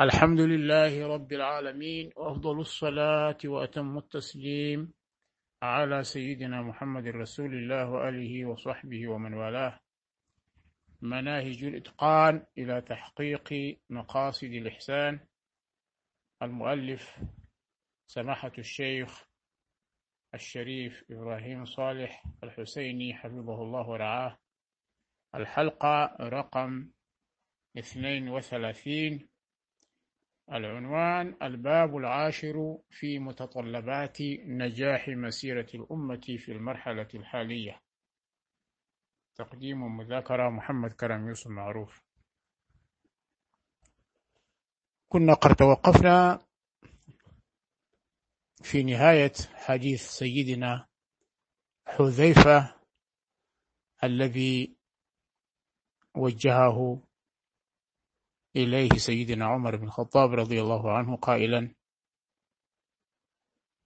الحمد لله رب العالمين وأفضل الصلاة وأتم التسليم على سيدنا محمد رسول الله وآله وصحبه ومن والاه. مناهج الإتقان إلى تحقيق مقاصد الإحسان. المؤلف سماحة الشيخ الشريف إبراهيم صالح الحسيني حفظه الله ورعاه. الحلقة رقم اثنين وثلاثين. العنوان الباب العاشر في متطلبات نجاح مسيرة الأمة في المرحلة الحالية. تقديم مذاكرة محمد كرم يوسف معروف. كنا قد توقفنا في نهاية حديث سيدنا حذيفة الذي وجهه إليه سيدنا عمر بن الخطاب رضي الله عنه قائلا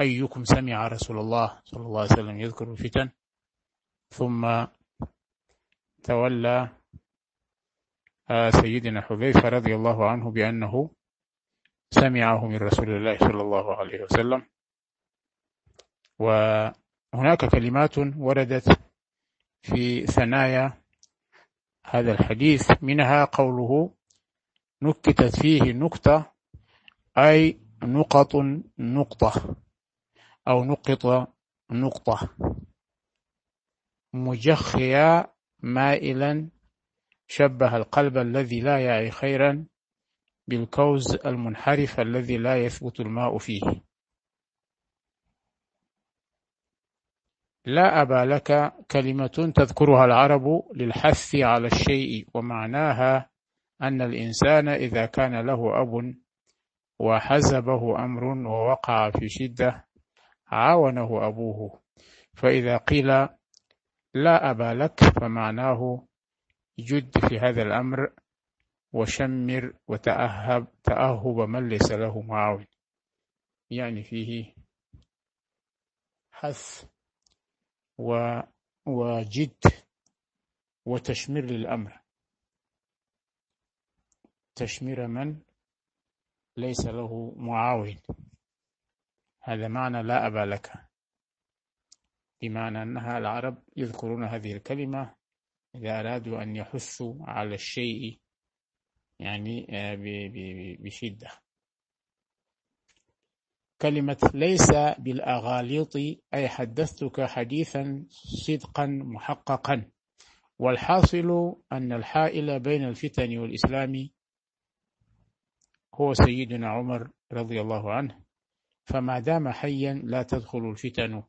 أيكم سمع رسول الله صلى الله عليه وسلم يذكر الفتن؟ ثم تولى آه، سيدنا حذيفة رضي الله عنه بأنه سمعه من رسول الله صلى الله عليه وسلم. وهناك كلمات وردت في ثنايا هذا الحديث منها قوله نكتت فيه نكتة أي نقط نقطة أو نقط نقطة. مجخيا مائلا شبه القلب الذي لا يعي خيرا بالكوز المنحرف الذي لا يثبت الماء فيه. لا أبا لك كلمة تذكرها العرب للحث على الشيء ومعناها أن الإنسان إذا كان له أب وحزبه أمر ووقع في شدة عاونه أبوه. فإذا قيل لا أبا لك فمعناه جد في هذا الأمر وشمر وتأهب تأهب من ليس له معاون. يعني فيه حث وجد وتشمير للأمر. تشمير من؟ ليس له معاون. هذا معنى لا أبا لك. بمعنى أنها العرب يذكرون هذه الكلمة إذا أرادوا أن يحثوا على الشيء يعني آه، بشدة. كلمة ليس بالأغاليط أي حدثتك حديثا صدقا محققا. والحاصل أن الحائل بين الفتن والإسلام هو سيدنا عمر رضي الله عنه فما دام حيا لا تدخل الفتن.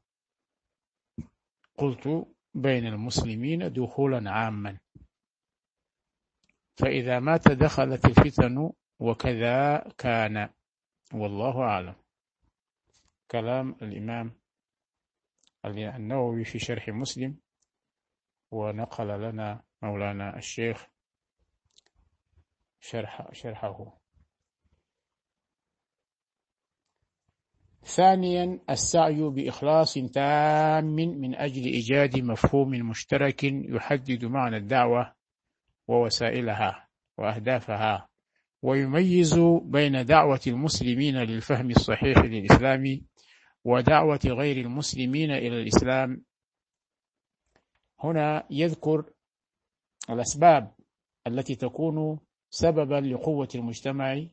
قلت بين المسلمين دخولا عاما. فإذا مات دخلت الفتن وكذا كان والله أعلم. كلام الإمام النووي في شرح مسلم ونقل لنا مولانا الشيخ شرح شرحه. ثانيا السعي بإخلاص تام من أجل إيجاد مفهوم مشترك يحدد معنى الدعوة ووسائلها وأهدافها ويميز بين دعوة المسلمين للفهم الصحيح للإسلام ودعوة غير المسلمين إلى الإسلام. هنا يذكر الأسباب التي تكون سببا لقوة المجتمع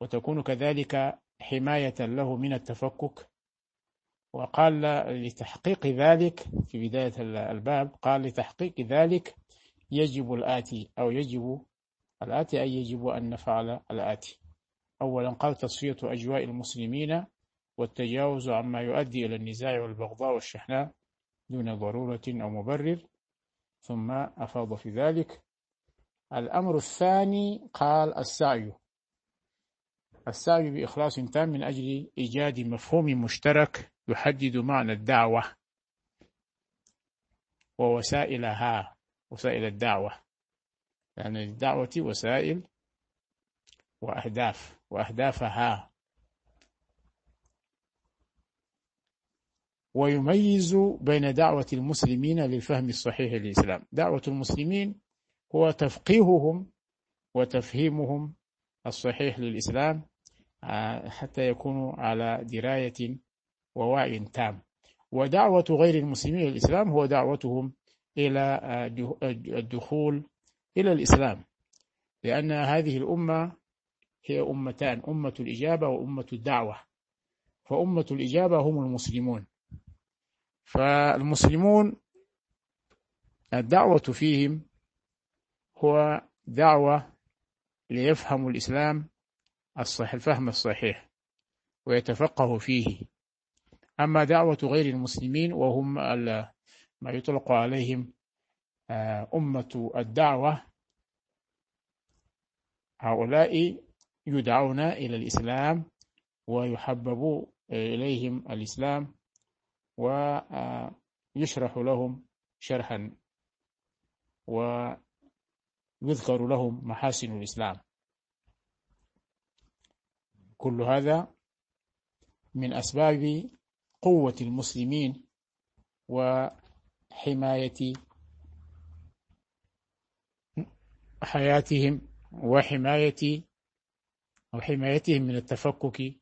وتكون كذلك حماية له من التفكك. وقال لتحقيق ذلك في بداية الباب قال لتحقيق ذلك يجب الآتي أو يجب الآتي أي يجب أن نفعل الآتي. أولا قال تصفية أجواء المسلمين والتجاوز عما يؤدي إلى النزاع والبغضاء والشحناء دون ضرورة أو مبرر. ثم أفاض في ذلك. الأمر الثاني قال السعي. السعي بإخلاص تام من أجل إيجاد مفهوم مشترك يحدد معنى الدعوة ووسائلها وسائل الدعوة. يعني الدعوة وسائل وأهداف وأهدافها. ويميز بين دعوة المسلمين للفهم الصحيح للإسلام. دعوة المسلمين هو تفقيههم وتفهيمهم الصحيح للإسلام حتى يكونوا على دراية ووعي تام. ودعوة غير المسلمين للإسلام هو دعوتهم إلى آه، الدخول إلى الإسلام. لأن هذه الأمة هي أمتان أمة الإجابة وأمة الدعوة. فأمة الإجابة هم المسلمون. فالمسلمون الدعوة فيهم هو دعوة ليفهموا الإسلام الصحيح الفهم الصحيح ويتفقه فيه. أما دعوة غير المسلمين وهم ما يطلق عليهم آه، أمة الدعوة هؤلاء يدعون إلى الإسلام ويحبب إليهم الإسلام ويشرح لهم شرحا ويذكر لهم محاسن الإسلام. كل هذا من أسباب قوة المسلمين وحماية حياتهم وحماية أو حمايتهم من التفكك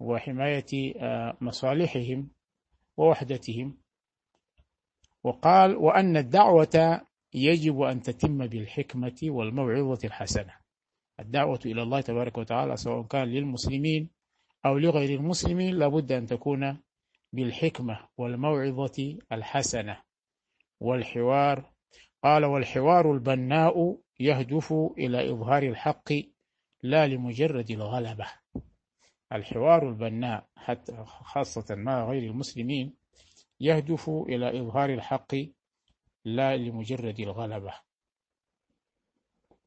وحماية آه، مصالحهم ووحدتهم. وقال وأن الدعوة يجب أن تتم بالحكمة والموعظة الحسنة. الدعوة إلى الله تبارك وتعالى سواء كان للمسلمين أو لغير المسلمين لابد أن تكون بالحكمة والموعظة الحسنة. والحوار قال والحوار البناء يهدف إلى إظهار الحق لا لمجرد الغلبة. الحوار البناء حتى خاصة مع غير المسلمين يهدف إلى إظهار الحق لا لمجرد الغلبة.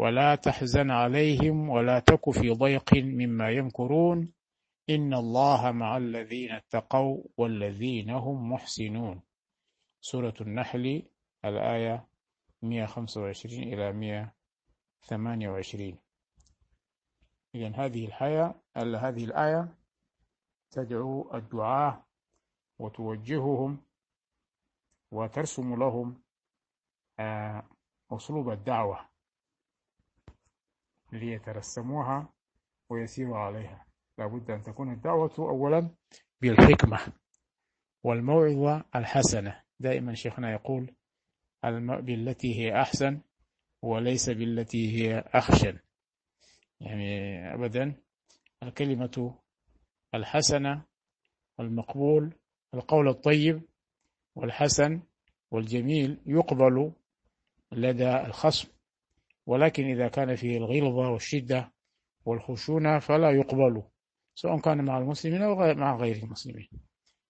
ولا تحزن عليهم ولا تك في ضيق مما يمكرون. إن الله مع الذين اتقوا والذين هم محسنون. سورة النحل الآية 125 إلى 128 إذن هذه الحياة هذه الآية تدعو الدعاة وتوجههم وترسم لهم آه، أسلوب الدعوة. ليترسموها ويسيروا عليها. لابد أن تكون الدعوة أولا بالحكمة والموعظة الحسنة. دائما شيخنا يقول بالتي هي أحسن وليس بالتي هي أخشن. يعني أبدا الكلمة الحسنة المقبول القول الطيب والحسن والجميل يقبل لدى الخصم. ولكن إذا كان فيه الغلظة والشدة والخشونة فلا يقبل سواء كان مع المسلمين أو مع غير المسلمين.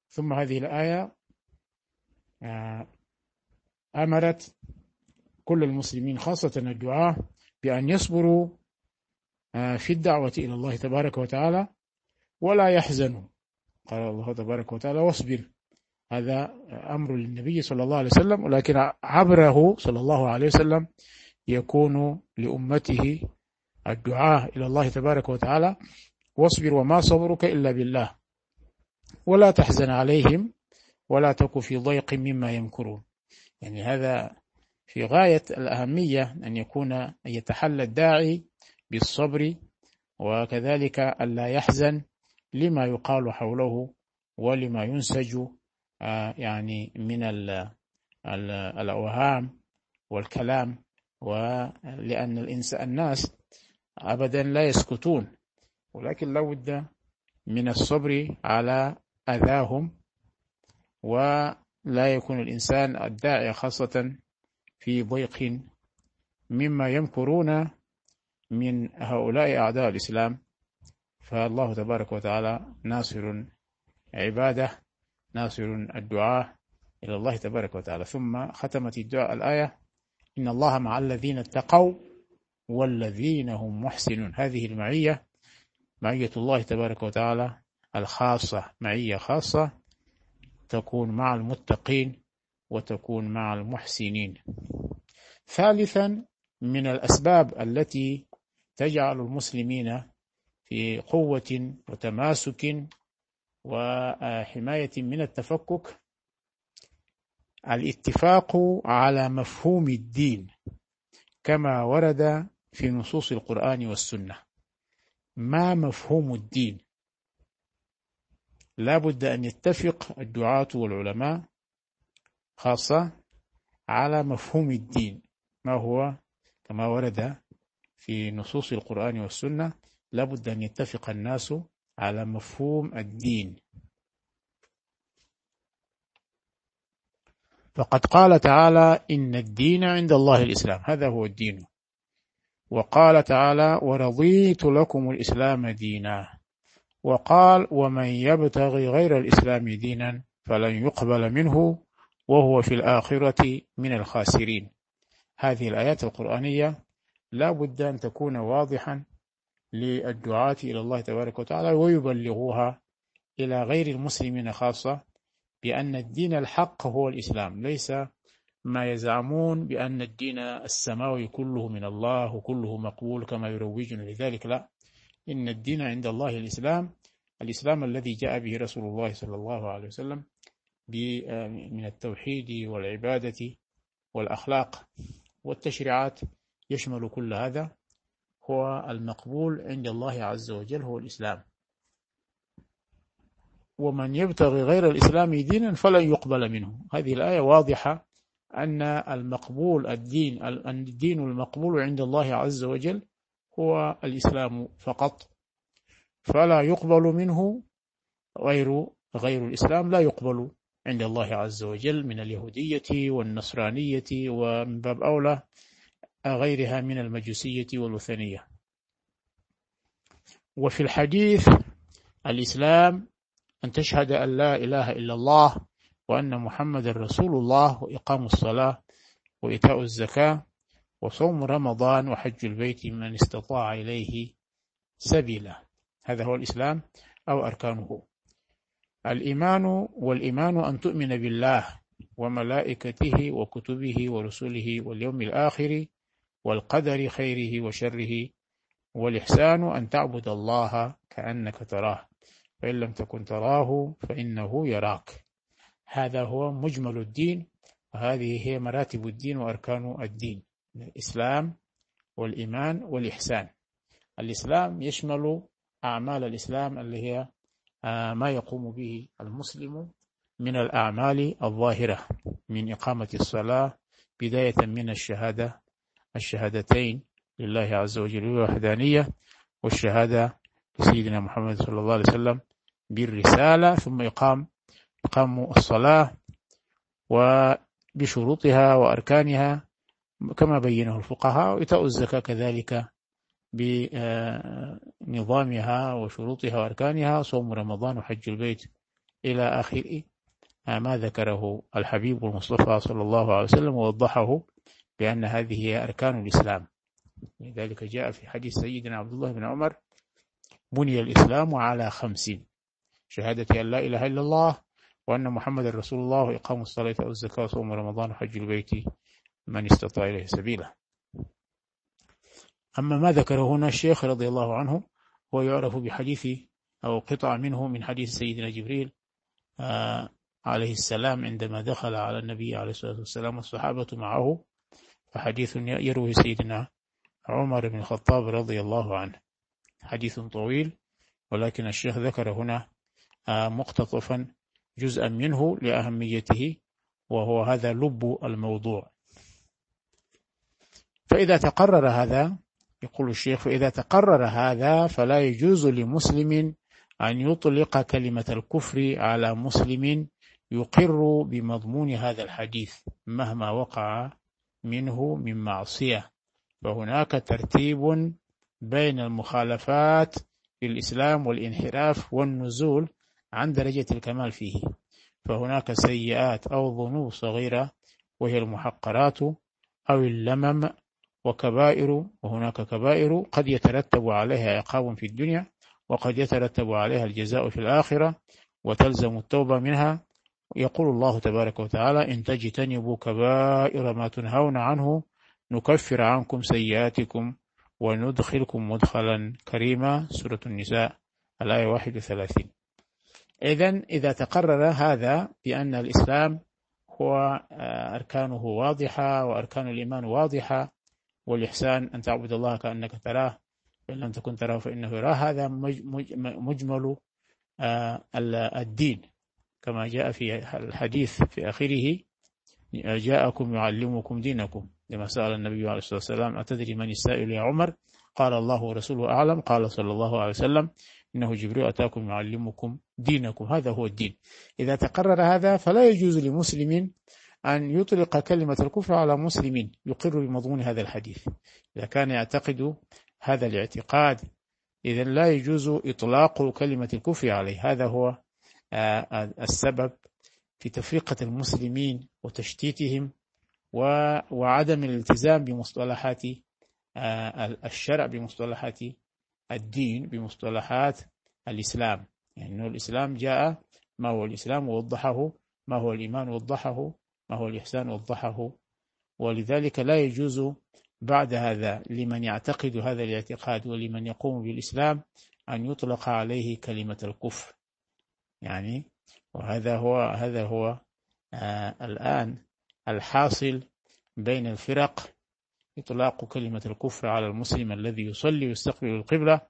ثم هذه الآية آه، أمرت كل المسلمين خاصة الدعاة بأن يصبروا آه، في الدعوة إلى الله تبارك وتعالى ولا يحزنوا. قال الله تبارك وتعالى واصبر. هذا أمر للنبي صلى الله عليه وسلم ولكن عبره صلى الله عليه وسلم يكون لأمته الدعاء إلى الله تبارك وتعالى. واصبر وما صبرك إلا بالله. ولا تحزن عليهم ولا تك في ضيق مما يمكرون. يعني هذا في غاية الأهمية أن يكون أن يتحلى الداعي بالصبر وكذلك ألا يحزن لما يقال حوله ولما ينسج آه، يعني من الأوهام والكلام. ولأن الإنسان الناس أبدا لا يسكتون. ولكن لا بد من الصبر على أذاهم ولا يكون الإنسان الداعي خاصة في ضيق مما يمكرون من هؤلاء أعداء الإسلام. فالله تبارك وتعالى ناصر عباده ناصر الدعاء إلى الله تبارك وتعالى. ثم ختمت الدعاء الآية إن الله مع الذين اتقوا والذين هم محسنون. هذه المعية معية الله تبارك وتعالى الخاصة معية خاصة تكون مع المتقين وتكون مع المحسنين. ثالثا من الأسباب التي تجعل المسلمين في قوة وتماسك وحماية من التفكك الاتفاق على مفهوم الدين كما ورد في نصوص القرآن والسنة. ما مفهوم الدين؟ لا بد أن يتفق الدعاة والعلماء خاصة على مفهوم الدين. ما هو؟ كما ورد في نصوص القرآن والسنة لا بد أن يتفق الناس على مفهوم الدين. فقد قال تعالى إن الدين عند الله الإسلام. هذا هو الدين. وقال تعالى ورضيت لكم الإسلام دينا. وقال ومن يبتغي غير الإسلام دينا فلن يقبل منه وهو في الآخرة من الخاسرين. هذه الآيات القرآنية لا بد أن تكون واضحا للدعاة إلى الله تبارك وتعالى ويبلغوها إلى غير المسلمين خاصة بأن الدين الحق هو الإسلام. ليس ما يزعمون بأن الدين السماوي كله من الله وكله مقبول كما يروجون لذلك. لا إن الدين عند الله الإسلام. الإسلام الذي جاء به رسول الله صلى الله عليه وسلم من التوحيد والعبادة والأخلاق والتشريعات. يشمل كل هذا. هو المقبول عند الله عز وجل هو الإسلام. ومن يبتغي غير الإسلام دينا فلن يقبل منه. هذه الآية واضحة أن المقبول الدين الدين المقبول عند الله عز وجل هو الإسلام فقط. فلا يقبل منه غير غير الإسلام لا يقبل عند الله عز وجل من اليهودية والنصرانية ومن باب أولى غيرها من المجوسية والوثنية. وفي الحديث الإسلام أن تشهد أن لا إله إلا الله وأن محمد رسول الله وإقام الصلاة وإيتاء الزكاة وصوم رمضان وحج البيت من استطاع إليه سبيلا. هذا هو الإسلام أو أركانه. الإيمان والإيمان أن تؤمن بالله وملائكته وكتبه ورسله واليوم الآخر والقدر خيره وشره والإحسان أن تعبد الله كأنك تراه. فإن لم تكن تراه فإنه يراك. هذا هو مجمل الدين وهذه هي مراتب الدين وأركان الدين الإسلام والإيمان والإحسان. الإسلام يشمل أعمال الإسلام اللي هي آه، ما يقوم به المسلم من الأعمال الظاهرة من إقامة الصلاة بداية من الشهادة الشهادتين لله عز وجل الوحدانية والشهادة لسيدنا محمد صلى الله عليه وسلم بالرسالة ثم إقام إقام الصلاة وبشروطها وأركانها كما بينه الفقهاء وإيتاء الزكاة كذلك بنظامها وشروطها وأركانها صوم رمضان وحج البيت إلى آخر ما ذكره الحبيب المصطفى صلى الله عليه وسلم ووضحه بأن هذه هي أركان الإسلام. لذلك جاء في حديث سيدنا عبد الله بن عمر بني الإسلام على خمس شهادة أن لا إله إلا الله وأن محمد رسول الله وإقام الصلاة والزكاة وصوم رمضان وحج البيت من استطاع إليه سبيلا أما ما ذكره هنا الشيخ رضي الله عنه هو يعرف بحديث أو قطع منه من حديث سيدنا جبريل آه عليه السلام عندما دخل على النبي عليه الصلاة والسلام والصحابة معه فحديث يروي سيدنا عمر بن الخطاب رضي الله عنه. حديث طويل ولكن الشيخ ذكر هنا مقتطفا جزءا منه لأهميته وهو هذا لب الموضوع. فإذا تقرر هذا يقول الشيخ فإذا تقرر هذا فلا يجوز لمسلم أن يطلق كلمة الكفر على مسلم يقر بمضمون هذا الحديث مهما وقع منه من معصية. فهناك ترتيب بين المخالفات في الإسلام والانحراف والنزول عن درجة الكمال فيه. فهناك سيئات أو ذنوب صغيرة وهي المحقرات أو اللمم وكبائر وهناك كبائر قد يترتب عليها عقاب في الدنيا وقد يترتب عليها الجزاء في الآخرة وتلزم التوبة منها. يقول الله تبارك وتعالى إن تجتنبوا كبائر ما تنهون عنه نكفر عنكم سيئاتكم وندخلكم مدخلا كريما. سورة النساء الآية 31 إذا إذا تقرر هذا بأن الإسلام هو آه، أركانه واضحة وأركان الإيمان واضحة والإحسان أن تعبد الله كأنك تراه وإن لم تكن تراه فإنه يراه هذا مجمل آه، الدين. كما جاء في الحديث في آخره جاءكم يعلمكم دينكم لما سأل النبي عليه الصلاة والسلام أتدري من السائل يا عمر؟ قال الله ورسوله أعلم قال صلى الله عليه وسلم إنه جبريل أتاكم يعلمكم دينكم. هذا هو الدين. إذا تقرر هذا فلا يجوز لمسلم أن يطلق كلمة الكفر على مسلم يقر بمضمون هذا الحديث. إذا كان يعتقد هذا الاعتقاد إذا لا يجوز إطلاق كلمة الكفر عليه. هذا هو آه، السبب في تفرقة المسلمين وتشتيتهم وعدم الالتزام بمصطلحات آه، الشرع بمصطلحات الدين بمصطلحات الإسلام. يعني الإسلام جاء ما هو الإسلام؟ ووضحه. ما هو الإيمان؟ ووضحه. ما هو الإحسان؟ ووضحه. ولذلك لا يجوز بعد هذا لمن يعتقد هذا الاعتقاد ولمن يقوم بالإسلام أن يطلق عليه كلمة الكفر. يعني وهذا هو هذا هو آه الآن الحاصل بين الفرق إطلاق كلمة الكفر على المسلم الذي يصلي ويستقبل القبلة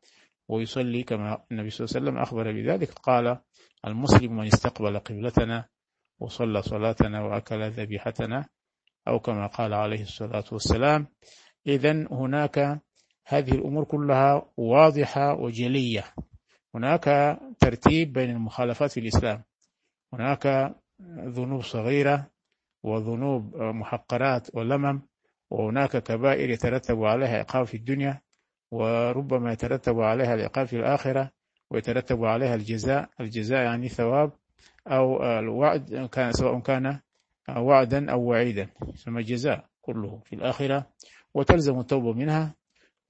ويصلي كما النبي صلى الله عليه وسلم أخبر بذلك. قال المسلم من استقبل قبلتنا وصلى صلاتنا وأكل ذبيحتنا أو كما قال عليه الصلاة والسلام. إذا هناك هذه الأمور كلها واضحة وجلية. هناك ترتيب بين المخالفات في الإسلام. هناك ذنوب صغيرة وذنوب محقرات ولمم. وهناك كبائر يترتب عليها عقاب في الدنيا وربما يترتب عليها العقاب في الآخرة ويترتب عليها الجزاء. الجزاء يعني ثواب أو الوعد كان سواء كان وعدا أو وعيدا ثم الجزاء كله في الآخرة وتلزم التوبة منها.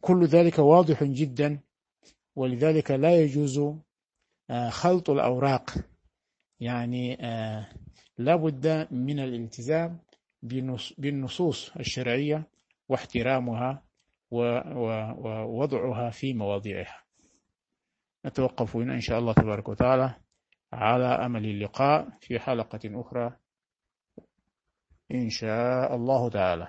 كل ذلك واضح جدا ولذلك لا يجوز آه، خلط الأوراق. يعني آه، لا بد من الالتزام بالنصوص الشرعية واحترامها ووضعها في مواضعها. نتوقف هنا إن شاء الله تبارك وتعالى على أمل اللقاء في حلقة أخرى إن شاء الله تعالى.